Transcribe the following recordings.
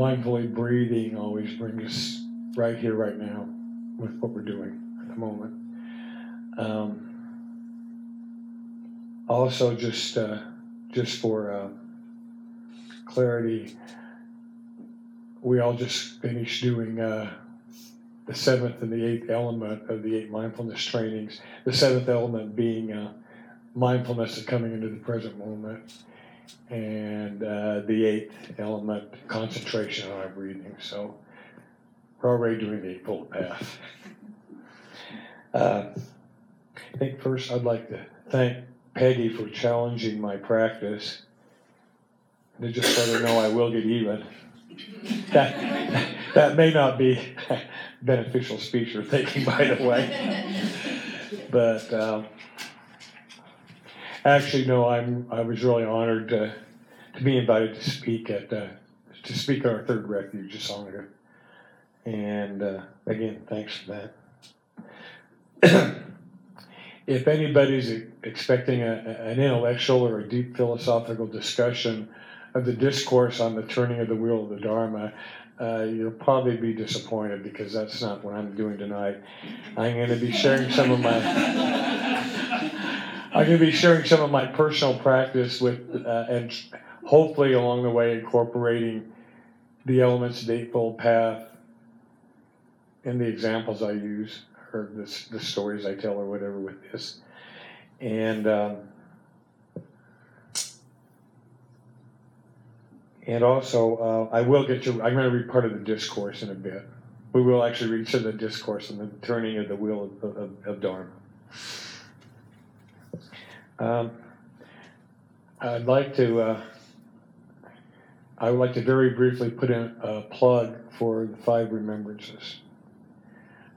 mindfully breathing always brings us right here, right now, with what we're doing at the moment. Um, also, just uh, just for uh, clarity, we all just finished doing uh, the seventh and the eighth element of the eight mindfulness trainings. The seventh element being uh, mindfulness of coming into the present moment, and uh, the eighth element, concentration on our breathing. So we're already doing the Eightfold Path. Uh, I think first I'd like to thank Peggy for challenging my practice. To just let her know I will get even. That, that may not be beneficial speech or thinking, by the way. But um, actually, no, I'm I was really honored to, to be invited to speak at uh, to speak at our third refuge this Sangha. And uh, again, thanks for that. if anybody's expecting a, an intellectual or a deep philosophical discussion of the discourse on the turning of the wheel of the Dharma, uh, you'll probably be disappointed because that's not what I'm doing tonight. I'm going to be sharing some of my. I'm going to be sharing some of my personal practice with, uh, and hopefully along the way incorporating the elements of the Eightfold Path in the examples I use or the, the stories I tell or whatever with this. And um, and also, uh, I will get to. I'm going to read part of the discourse in a bit. We will actually read some of the discourse on the turning of the wheel of, of, of Dharma. Um, I'd like to. Uh, I would like to very briefly put in a plug for the five remembrances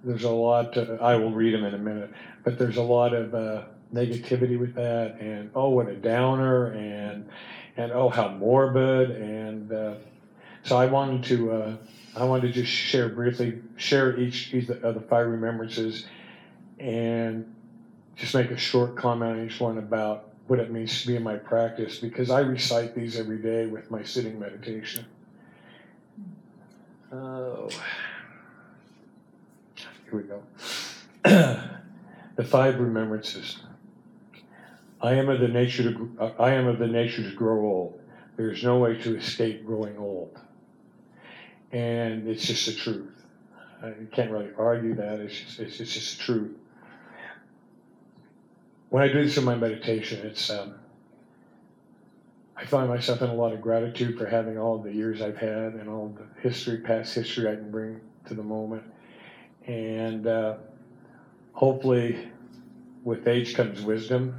there's a lot, to, I will read them in a minute, but there's a lot of uh, negativity with that, and oh, what a downer, and and oh, how morbid, and uh, so I wanted to, uh, I wanted to just share briefly, share each, each of the five remembrances, and just make a short comment on each one about what it means to be in my practice, because I recite these every day with my sitting meditation. Oh. Here we go. the five remembrances. I am of the nature to uh, I am of the nature to grow old. There is no way to escape growing old, and it's just the truth. You can't really argue that. It's just, it's, it's just the truth. When I do this in my meditation, it's um, I find myself in a lot of gratitude for having all the years I've had and all the history, past history I can bring to the moment and uh, hopefully, with age comes wisdom,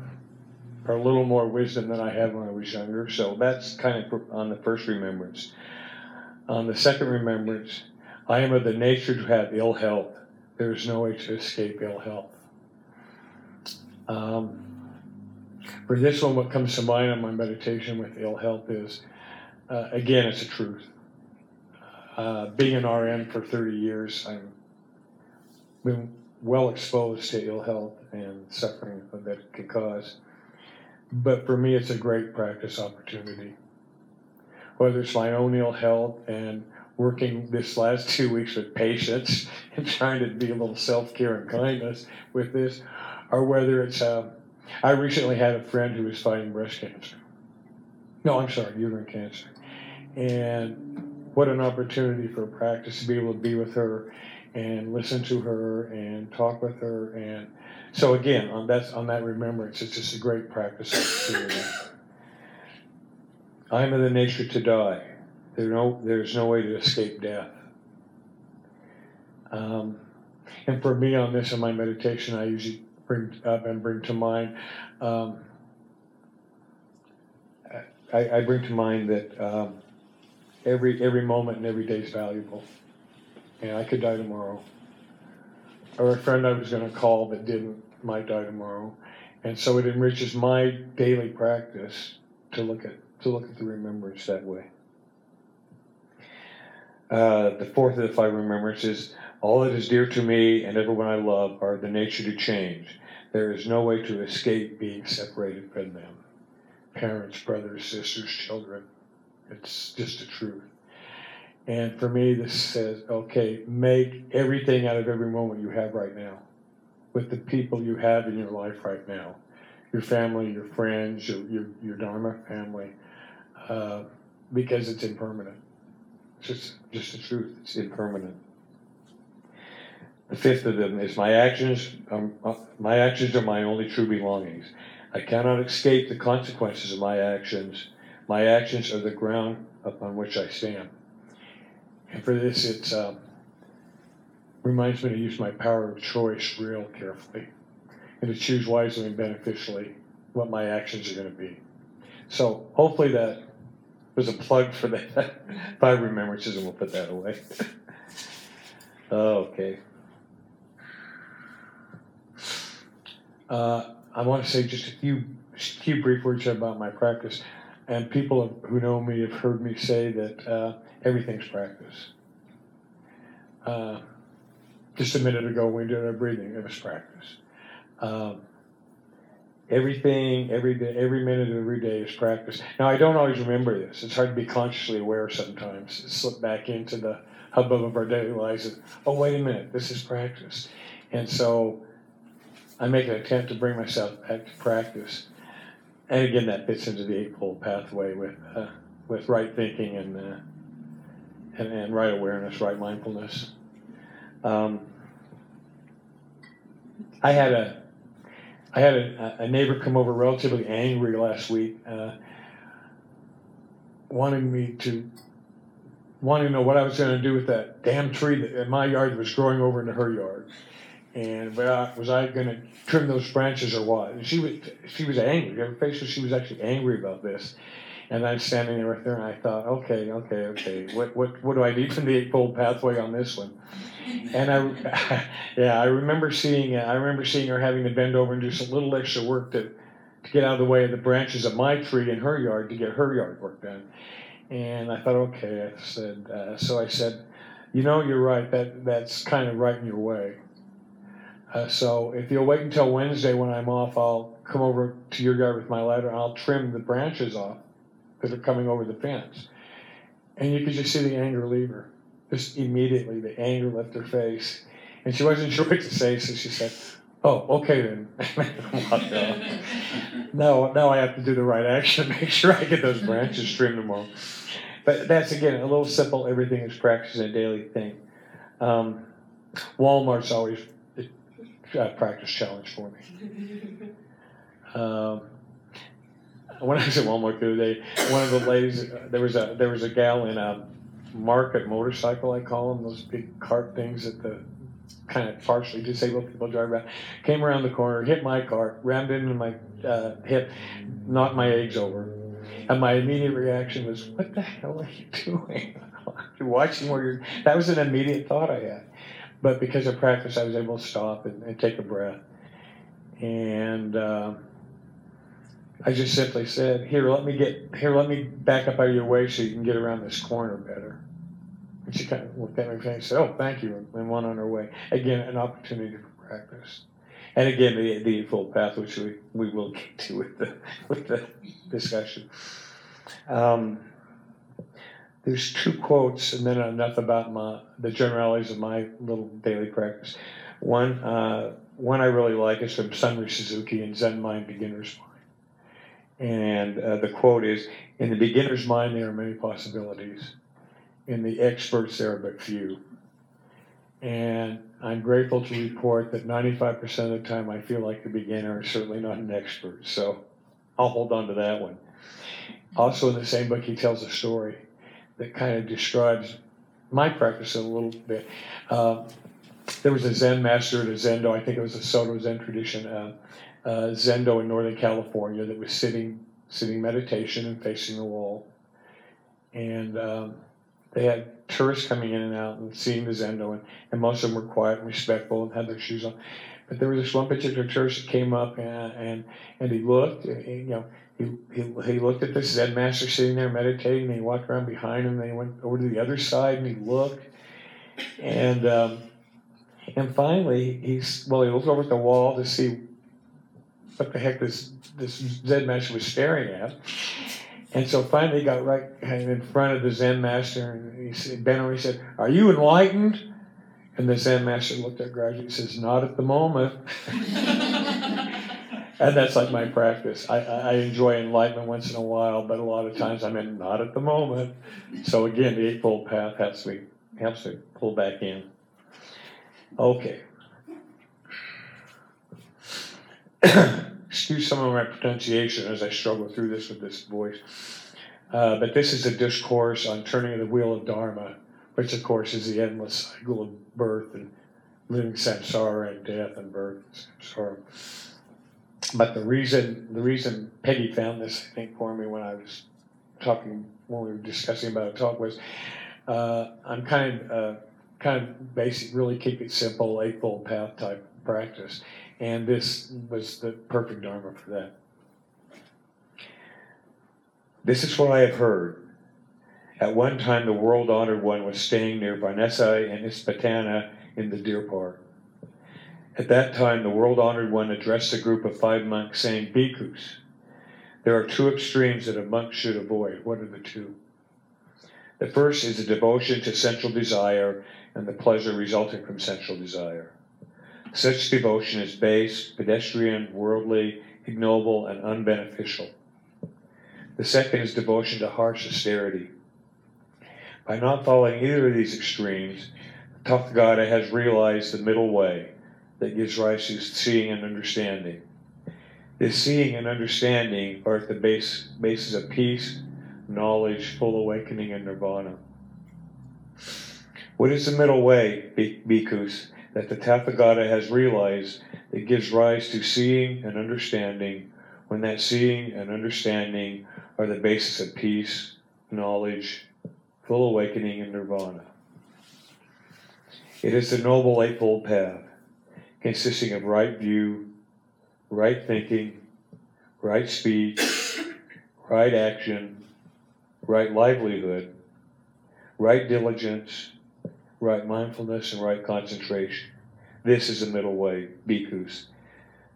or a little more wisdom than I had when I was younger. So that's kind of on the first remembrance. On the second remembrance, I am of the nature to have ill health. There is no way to escape ill health. Um, for this one, what comes to mind on my meditation with ill health is, uh, again, it's a truth. Uh, being an RN for 30 years, I'm been well exposed to ill health and suffering that it can cause. But for me, it's a great practice opportunity. Whether it's my own ill health and working this last two weeks with patients and trying to be a little self care and kindness with this, or whether it's, uh, I recently had a friend who was fighting breast cancer. No, I'm sorry, uterine cancer. And what an opportunity for practice to be able to be with her and listen to her and talk with her and so again on that on that remembrance it's just a great practice. I am of the nature to die. There no there's no way to escape death. Um, and for me on this in my meditation I usually bring up and bring to mind um, I, I, bring to mind that um, every every moment and every day is valuable and I could die tomorrow. Or a friend I was going to call but didn't might die tomorrow, and so it enriches my daily practice to look at to look at the remembrance that way. Uh, the fourth of the five remembrances: all that is dear to me and everyone I love are the nature to change. There is no way to escape being separated from them. Parents, brothers, sisters, children. It's just the truth. And for me, this says, okay, make everything out of every moment you have right now with the people you have in your life right now your family, your friends, your, your, your Dharma family, uh, because it's impermanent. It's just, just the truth, it's impermanent. The fifth of them is my actions, um, uh, my actions are my only true belongings. I cannot escape the consequences of my actions. My actions are the ground upon which I stand. And for this, it um, reminds me to use my power of choice real carefully and to choose wisely and beneficially what my actions are going to be. So hopefully that was a plug for that five remembrances, and we'll put that away. okay. Uh, I want to say just a few, few brief words about my practice. And people who know me have heard me say that uh, everything's practice. Uh, just a minute ago, when we did our breathing, it was practice. Um, everything, every day, every minute of every day is practice. Now, I don't always remember this. It's hard to be consciously aware sometimes. Slip back into the hubbub of our daily lives. And, oh, wait a minute, this is practice. And so I make an attempt to bring myself back to practice. And again, that fits into the Eightfold Pathway with, uh, with right thinking and, uh, and, and right awareness, right mindfulness. Um, I had a I had a, a neighbor come over relatively angry last week, uh, wanting me to wanting to know what I was going to do with that damn tree that in my yard that was growing over into her yard, and was I going to trim those branches or what? And she was she was angry. Her face was she was actually angry about this. And I'm standing there with her, and I thought, okay, okay, okay, what, what, what do I need from the Eightfold Pathway on this one? And I, yeah, I remember seeing, I remember seeing her having to bend over and do some little extra work to, to get out of the way of the branches of my tree in her yard to get her yard work done. And I thought, okay, I said, uh, so I said, you know, you're right. That that's kind of right in your way. Uh, so if you'll wait until Wednesday when I'm off, I'll come over to your yard with my ladder and I'll trim the branches off that are coming over the fence. And you could just see the anger leave her. Just immediately, the anger left her face. And she wasn't sure what to say, so she said, Oh, okay then. now, now I have to do the right action, make sure I get those branches trimmed tomorrow. But that's again a little simple. Everything is practice a daily thing. Um, Walmart's always practice challenge for me. Um, when I was at Walmart the other day, one of the ladies, there was a there was a gal in a market motorcycle, I call them those big cart things that the kind of partially disabled people drive around. Came around the corner, hit my cart, rammed into my uh, hip, knocked my eggs over, and my immediate reaction was, "What the hell are you doing? you're watching where you're." That was an immediate thought I had, but because of practice, I was able to stop and, and take a breath, and. Uh, I just simply said, "Here, let me get here. Let me back up out of your way so you can get around this corner better." And she kind of looked at me and said, "Oh, thank you," and went on her way. Again, an opportunity for practice. And again, the the Eightfold Path, which we, we will get to with the with the discussion. Um, there's two quotes, and then enough about my the generalities of my little daily practice. One, uh, one I really like is from Shunryu Suzuki in Zen Mind Beginner's Mind. And uh, the quote is In the beginner's mind, there are many possibilities. In the experts, there are but few. And I'm grateful to report that 95% of the time I feel like a beginner, certainly not an expert. So I'll hold on to that one. Also, in the same book, he tells a story that kind of describes my practice a little bit. Uh, there was a Zen master at a Zendo, I think it was a Soto Zen tradition. Uh, uh, Zendo in Northern California that was sitting sitting meditation and facing the wall, and um, they had tourists coming in and out and seeing the Zendo, and, and most of them were quiet and respectful and had their shoes on. But there was this one particular tourist that came up and and, and he looked, and, you know. He, he, he looked at this Zen master sitting there meditating, and he walked around behind him, and he went over to the other side, and he looked, and um, and finally he's well, he looked over at the wall to see what the heck this this Zen master was staring at. And so finally he got right in front of the Zen master and he said, bent over, he said, Are you enlightened? And the Zen master looked at Guruji and says, Not at the moment. and that's like my practice. I, I enjoy enlightenment once in a while, but a lot of times I'm in not at the moment. So again, the Eightfold Path helps me, helps me pull back in. Okay. Excuse some of my pronunciation as I struggle through this with this voice. Uh, but this is a discourse on turning the wheel of Dharma, which of course is the endless cycle of birth and living samsara and death and birth samsara. But the reason the reason Peggy found this, I think, for me when I was talking when we were discussing about a talk was uh, I'm kind of uh, kind of basic, really keep it simple, eightfold path type practice, and this was the perfect dharma for that. This is what I have heard. At one time, the world honored one was staying near Varanasi and Isipatana in the deer park. At that time, the world honored one addressed a group of five monks saying, Bhikkhus, there are two extremes that a monk should avoid. What are the two? The first is a devotion to sensual desire and the pleasure resulting from sensual desire. Such devotion is base, pedestrian, worldly, ignoble, and unbeneficial. The second is devotion to harsh austerity. By not following either of these extremes, Tathagata has realized the middle way that gives rise to seeing and understanding. This seeing and understanding are at the base, basis of peace, knowledge, full awakening, and nirvana. What is the middle way, bhikkhus, that the Tathagata has realized that gives rise to seeing and understanding when that seeing and understanding are the basis of peace, knowledge, full awakening, and nirvana? It is the Noble Eightfold Path, consisting of right view, right thinking, right speech, right action, right livelihood, right diligence, right mindfulness, and right concentration. This is the middle way, bhikkhus,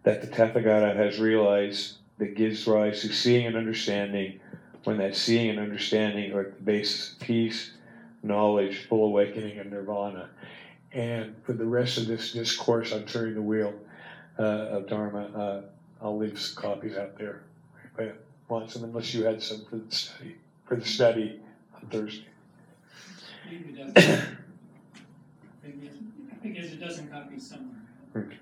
that the Tathagata has realized that gives rise to seeing and understanding when that seeing and understanding are at the basis of peace, knowledge, full awakening, and nirvana. And for the rest of this discourse on turning the wheel uh, of Dharma, uh, I'll leave some copies out there. If want some, unless you had some for the study for the study on Thursday. Maybe it doesn't. think it doesn't copies somewhere. Okay.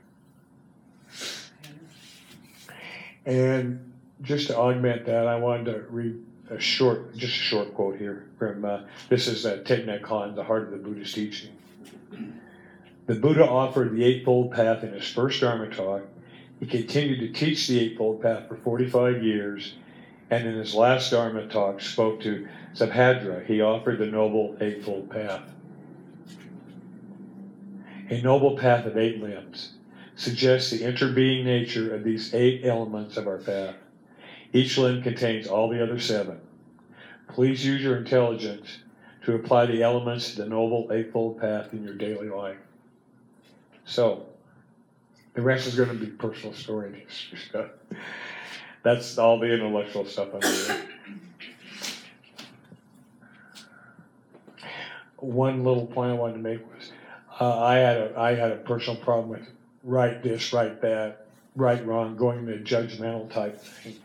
And just to augment that, I wanted to read a short, just a short quote here from uh, this is uh, Thich Nhat Hanh, the heart of the Buddhist teaching. The Buddha offered the Eightfold Path in his first Dharma talk. He continued to teach the Eightfold Path for 45 years, and in his last Dharma talk spoke to Subhadra. He offered the Noble Eightfold Path a noble path of eight limbs, suggests the interbeing nature of these eight elements of our path. Each limb contains all the other seven. Please use your intelligence to apply the elements to the noble eightfold path in your daily life. So, the rest is going to be personal story stuff. That's all the intellectual stuff I'm doing. One little point I wanted to make was uh, I had a I had a personal problem with right this, right that, right wrong, going the judgmental type thing.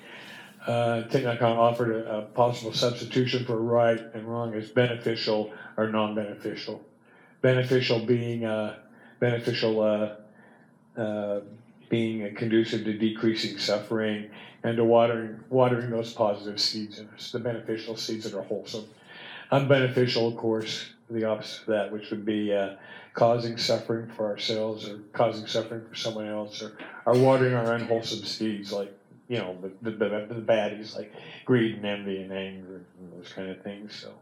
Uh, Hanh offered a, a, possible substitution for right and wrong as beneficial or non-beneficial. Beneficial being uh, beneficial uh, uh being conducive to decreasing suffering and to watering watering those positive seeds in us, the beneficial seeds that are wholesome. Unbeneficial, of course, the opposite of that, which would be uh, causing suffering for ourselves or causing suffering for someone else or, or watering our unwholesome seeds like you know the, the, the, baddies like greed and envy and anger and those kind of things so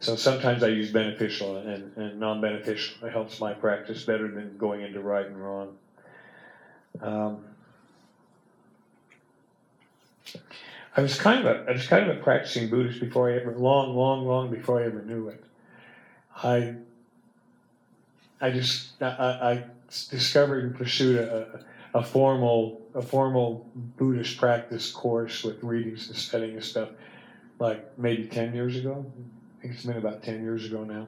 so sometimes I use beneficial and, and non-beneficial. It helps my practice better than going into right and wrong. Um, I was kind of a I was kind of a practicing Buddhist before I ever long, long, long before I ever knew it. I I just I, I discovered and pursued a, a formal a formal Buddhist practice course with readings and studying and stuff like maybe ten years ago. I think it's been about ten years ago now.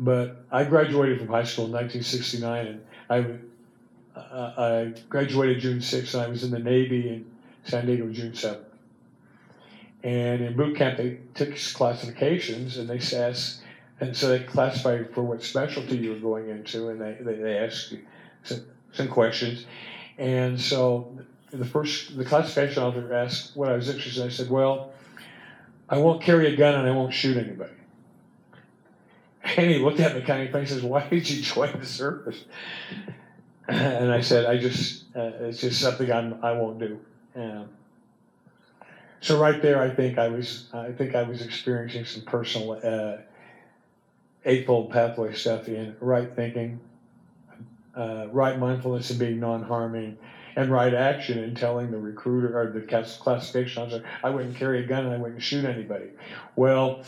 But I graduated from high school in 1969, and I, uh, I graduated June 6th, and I was in the Navy in San Diego June 7th. And in boot camp, they took classifications, and they asked, and so they classified for what specialty you were going into, and they, they, they asked you some, some questions. And so the first, the classification officer asked what I was interested in. I said, well, I won't carry a gun and I won't shoot anybody. And he looked at me kind of funny and says, why did you join the service? And I said, I just, uh, it's just something I'm, I won't do. Um, so right there, I think I was, I think I was experiencing some personal, uh, eightfold pathway stuff in right thinking, uh, right mindfulness and being non-harming, and right action in telling the recruiter or the classification officer, I wouldn't carry a gun and I wouldn't shoot anybody. Well,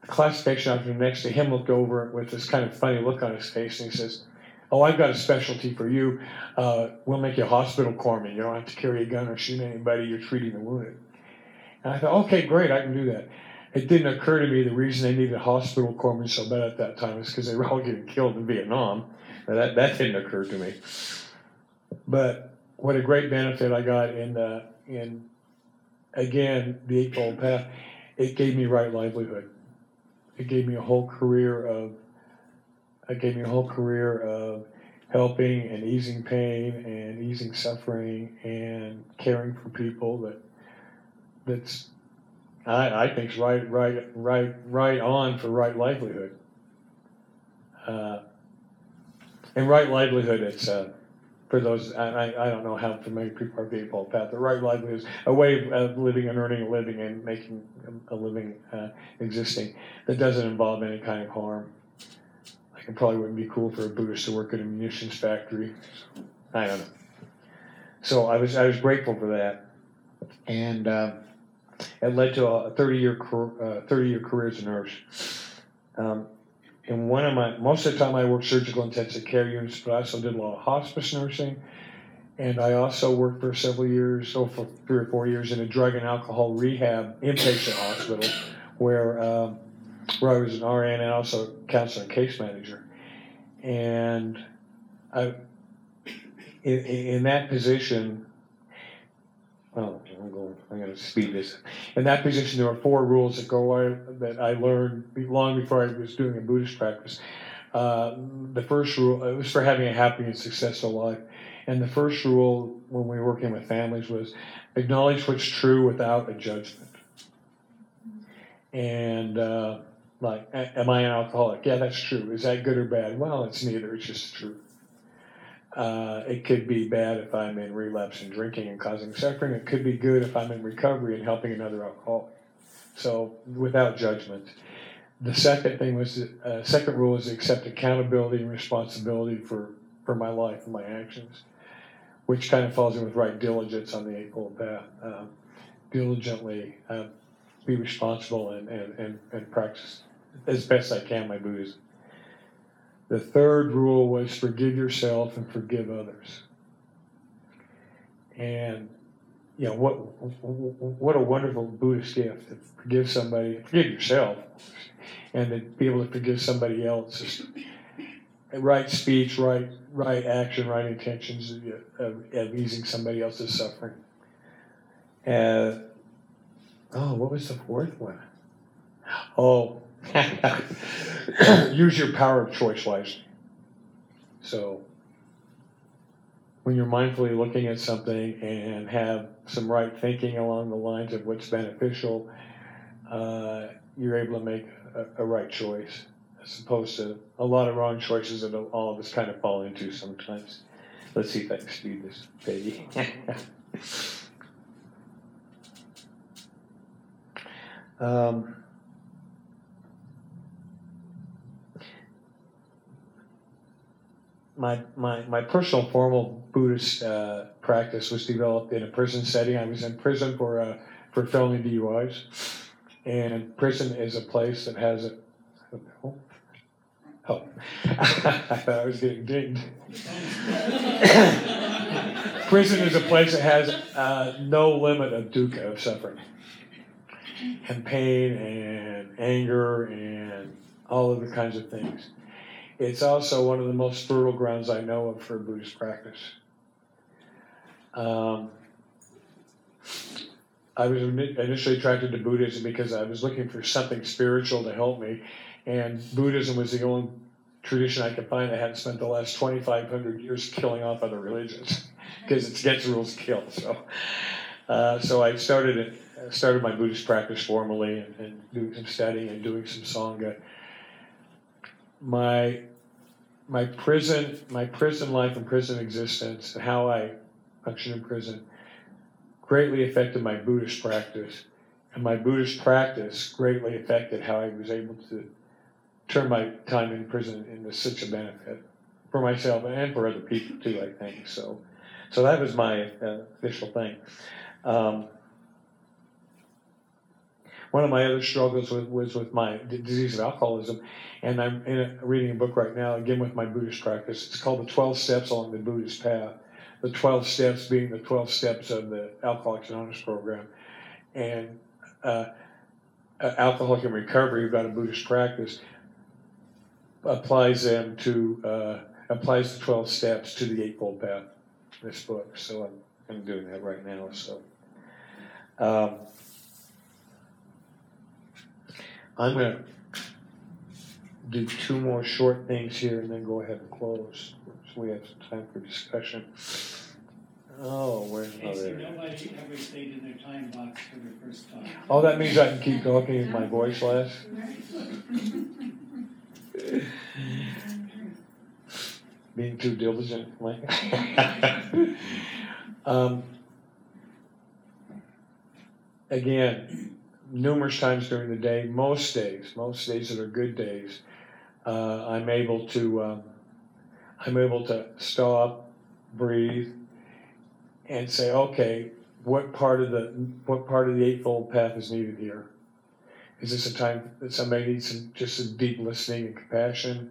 the classification officer next to him looked over with this kind of funny look on his face and he says, Oh, I've got a specialty for you. Uh, we'll make you a hospital corpsman. You don't have to carry a gun or shoot anybody. You're treating the wounded. And I thought, okay, great, I can do that. It didn't occur to me the reason they needed hospital corpsmen so bad at that time is because they were all getting killed in Vietnam. That, that didn't occur to me. But what a great benefit I got in, uh, in again, the Eightfold Path. It gave me right livelihood. It gave me a whole career of, it gave me a whole career of helping and easing pain and easing suffering and caring for people that, that's, I, I think's right, right, right, right on for right livelihood. Uh, and right livelihood, it's, uh, for those, I, I, don't know how familiar people are with Eightfold Path. The right livelihood is a way of living and earning a living and making a living uh, existing that doesn't involve any kind of harm. Like it probably wouldn't be cool for a Buddhist to work at a munitions factory. I don't know. So I was I was grateful for that, and um, it led to a 30 year uh, 30 year career as a nurse. Um, in one of my most of the time I worked surgical intensive care units, but I also did a lot of hospice nursing, and I also worked for several years, oh, for three or four years in a drug and alcohol rehab inpatient hospital, where um, where I was an RN and also counselor and case manager, and I in, in that position. Oh, I'm going. I'm going to speed this. In that position, there are four rules that go that I learned long before I was doing a Buddhist practice. Uh, the first rule it was for having a happy and successful life, and the first rule when we were working with families was acknowledge what's true without a judgment. And uh, like, am I an alcoholic? Yeah, that's true. Is that good or bad? Well, it's neither. It's just truth. Uh, it could be bad if I'm in relapse and drinking and causing suffering. It could be good if I'm in recovery and helping another alcoholic. So without judgment. The second thing was, uh, second rule is to accept accountability and responsibility for, for my life and my actions, which kind of falls in with right diligence on the Eightfold Path. Um, diligently uh, be responsible and, and, and, and practice as best I can my Buddhism. The third rule was forgive yourself and forgive others. And you know what what a wonderful Buddhist gift to forgive somebody, forgive yourself, and to be able to forgive somebody else. Right speech, right right action, right intentions of, of easing somebody else's suffering. Uh, oh, what was the fourth one? Oh, use your power of choice wisely. So, when you're mindfully looking at something and have some right thinking along the lines of what's beneficial, uh, you're able to make a, a, right choice as opposed to a lot of wrong choices that all of us kind of fall into sometimes. Let's see if I can speed this, baby. um, my, my, my personal formal Buddhist uh, practice was developed in a prison setting. I was in prison for uh, for felony DUIs, and prison is a place that has a. Oh. I thought I was getting dinged. prison is a place that has uh, no limit of dukkha of suffering. and pain and anger and all of the kinds of things. It's also one of the most fertile grounds I know of for Buddhist practice. Um, I was initially attracted to Buddhism because I was looking for something spiritual to help me, and Buddhism was the only tradition I could find that hadn't spent the last 2,500 years killing off other religions because it's gets rules kill. So, uh, so I started it, started my Buddhist practice formally and, and doing some studying and doing some sangha. My my prison my prison life and prison existence and how I function in prison greatly affected my Buddhist practice, and my Buddhist practice greatly affected how I was able to turn my time in prison into such a benefit for myself and for other people too. I think so. So that was my uh, official thing. Um, one of my other struggles was, was with my d- disease of alcoholism, and I'm in a, reading a book right now again with my Buddhist practice. It's called the Twelve Steps Along the Buddhist Path. The twelve steps being the twelve steps of the Alcoholics Anonymous program, and uh, uh, alcoholic in recovery who've got a Buddhist practice applies them to uh, applies the twelve steps to the Eightfold Path. This book, so I'm, I'm doing that right now. So. Um, I'm gonna do two more short things here and then go ahead and close, so we have some time for discussion. Oh, where's Okay, so another? nobody ever stayed in their time box for their first talk. Oh, that means I can keep talking and my voice lasts? Being too diligent, Mike? Um, Again, numerous times during the day, most days, most days that are good days, uh, I'm able to, um, I'm able to stop, breathe, and say, okay, what part of the, what part of the Eightfold Path is needed here? Is this a time that somebody needs some, just some deep listening and compassion?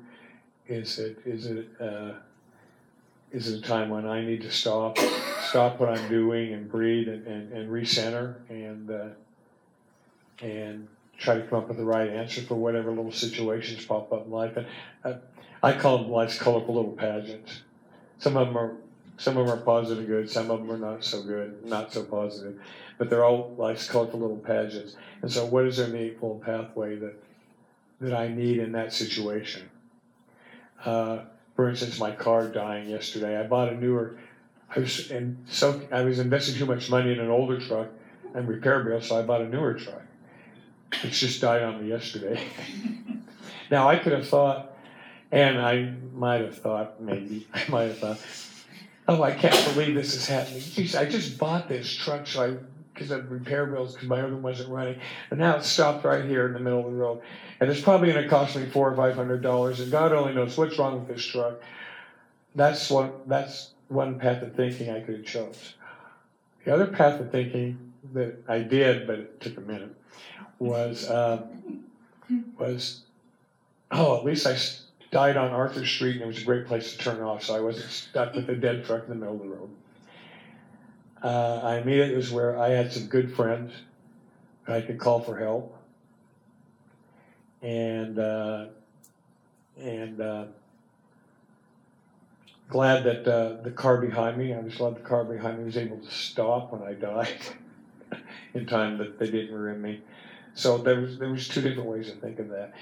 Is it, is it, uh, is it a time when I need to stop, stop what I'm doing and breathe and, and, and recenter and, uh, and try to come up with the right answer for whatever little situations pop up in life? And uh, I call them life's colorful little pageants. Some of them are, some of them are positive good, some of them are not so good, not so positive, but they're all life's colorful little pageants. And so, what is there in the eightfold pathway that that I need in that situation? Uh, for instance, my car dying yesterday. I bought a newer. I was and so I was investing too much money in an older truck and repair bills, so I bought a newer truck. It's just died on me yesterday. now I could have thought, and I might have thought, maybe I might have thought, oh, I can't believe this is happening. Geez, I just bought this truck, so I because of repair bills because my other one wasn't running, and now it's stopped right here in the middle of the road, and it's probably going to cost me four or five hundred dollars, and God only knows what's wrong with this truck. That's one. That's one path of thinking I could have chose. The other path of thinking that I did, but it took a minute, was uh, was oh, at least I died on Arthur Street, and it was a great place to turn off, so I wasn't stuck with a dead truck in the middle of the road. Uh, I immediately was where I had some good friends I could call for help, and uh, and uh, glad that uh, the car behind me. I was glad the car behind me was able to stop when I died in time that they didn't ruin me. So there was there was two different ways of that,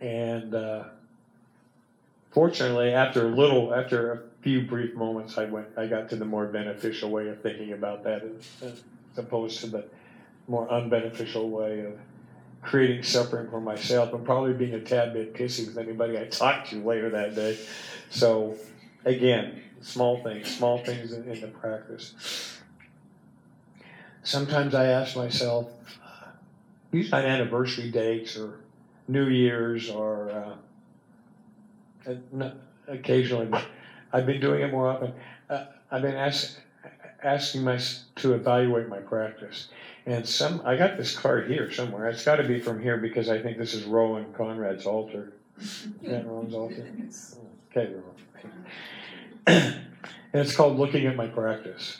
and uh, fortunately, after a little, after a few brief moments, I went, I got to the more beneficial way of thinking about that, as, as opposed to the more unbeneficial way of creating suffering for myself and probably being a tad bit pissy with anybody I talked to later that day. So, again, small things, small things in, in the practice. Sometimes I ask myself, these on anniversary dates or New Year's or uh, uh, occasionally, but I've been doing it more often. Uh, I've been ask, asking my to evaluate my practice, and some I got this card here somewhere. It's got to be from here because I think this is Rowan Conrad's altar. Is that Rowan's altar? Okay, Rowan. and it's called looking at my practice.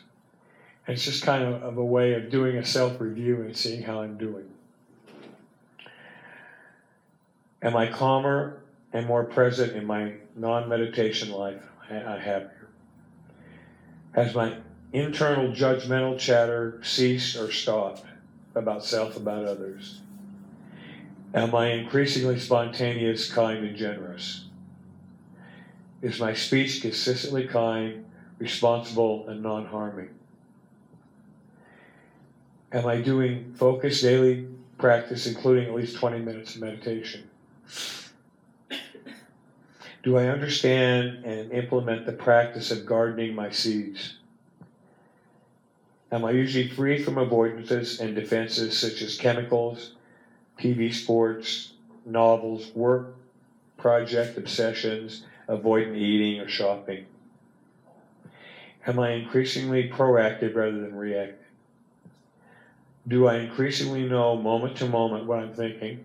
And it's just kind of, of a way of doing a self review and seeing how I'm doing. Am I calmer and more present in my non-meditation life I I have? Has my internal judgmental chatter ceased or stopped about self, about others? Am I increasingly spontaneous, kind, and generous? Is my speech consistently kind, responsible, and non harming? Am I doing focused daily practice, including at least 20 minutes of meditation? Do I understand and implement the practice of gardening my seeds? Am I usually free from avoidances and defenses such as chemicals, TV sports, novels, work, project obsessions, avoiding eating or shopping? Am I increasingly proactive rather than reactive? Do I increasingly know moment to moment what I'm thinking,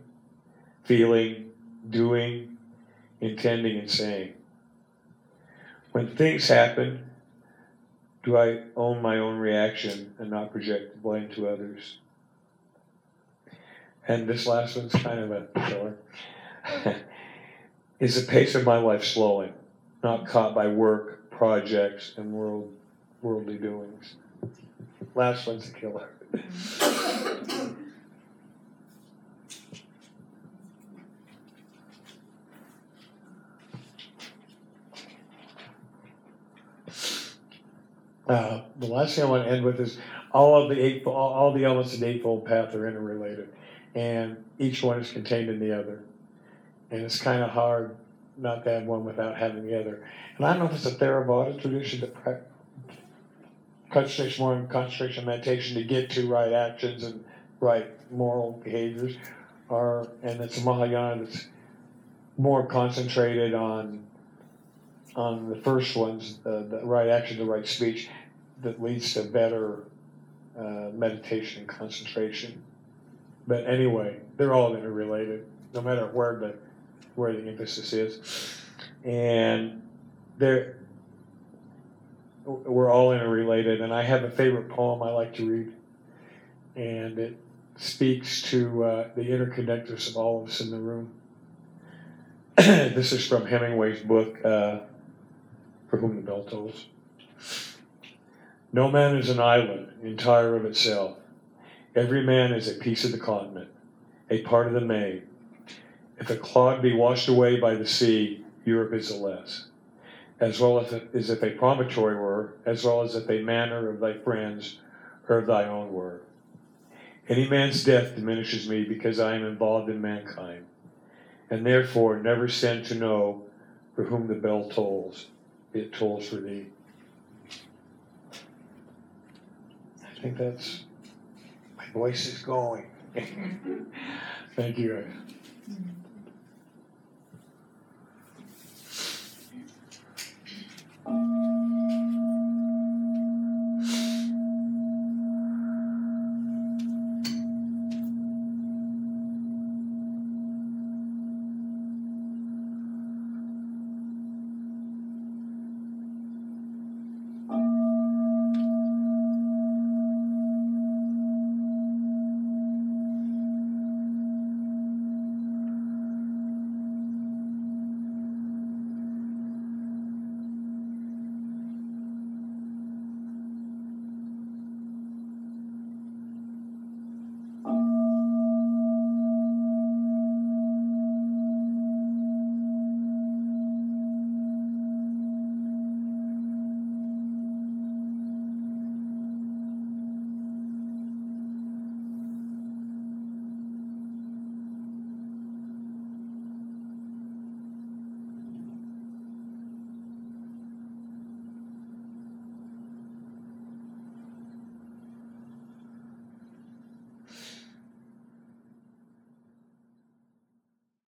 feeling, doing, intending, and saying? When things happen, do I own my own reaction and not project the blame to others? And this last one's kind of a killer. Is the pace of my life slowing, not caught by work, projects, and world, worldly doings? Last one's a killer. Uh, the last thing I want to end with is all of the eight, all, all the elements of the eightfold path are interrelated, and each one is contained in the other. And it's kind of hard not to have one without having the other. And I don't know if it's a Theravada tradition that prac- concentrates more on concentration meditation to get to right actions and right moral behaviors, or and it's a Mahayana that's more concentrated on on the first ones, the, the right action, the right speech, that leads to better uh, meditation and concentration. But anyway, they're all interrelated, no matter where the where the emphasis is, and they're we're all interrelated. And I have a favorite poem I like to read, and it speaks to uh, the interconnectedness of all of us in the room. this is from Hemingway's book. Uh, for whom the bell tolls. No man is an island, entire of itself. Every man is a piece of the continent, a part of the main. If a clod be washed away by the sea, Europe is the less. As well as, as if a promontory were, as well as if a manner of thy friends or of thy own were. Any man's death diminishes me because I am involved in mankind, and therefore never send to know for whom the bell tolls it tolls for thee. I think that's, my voice is going. Thank you.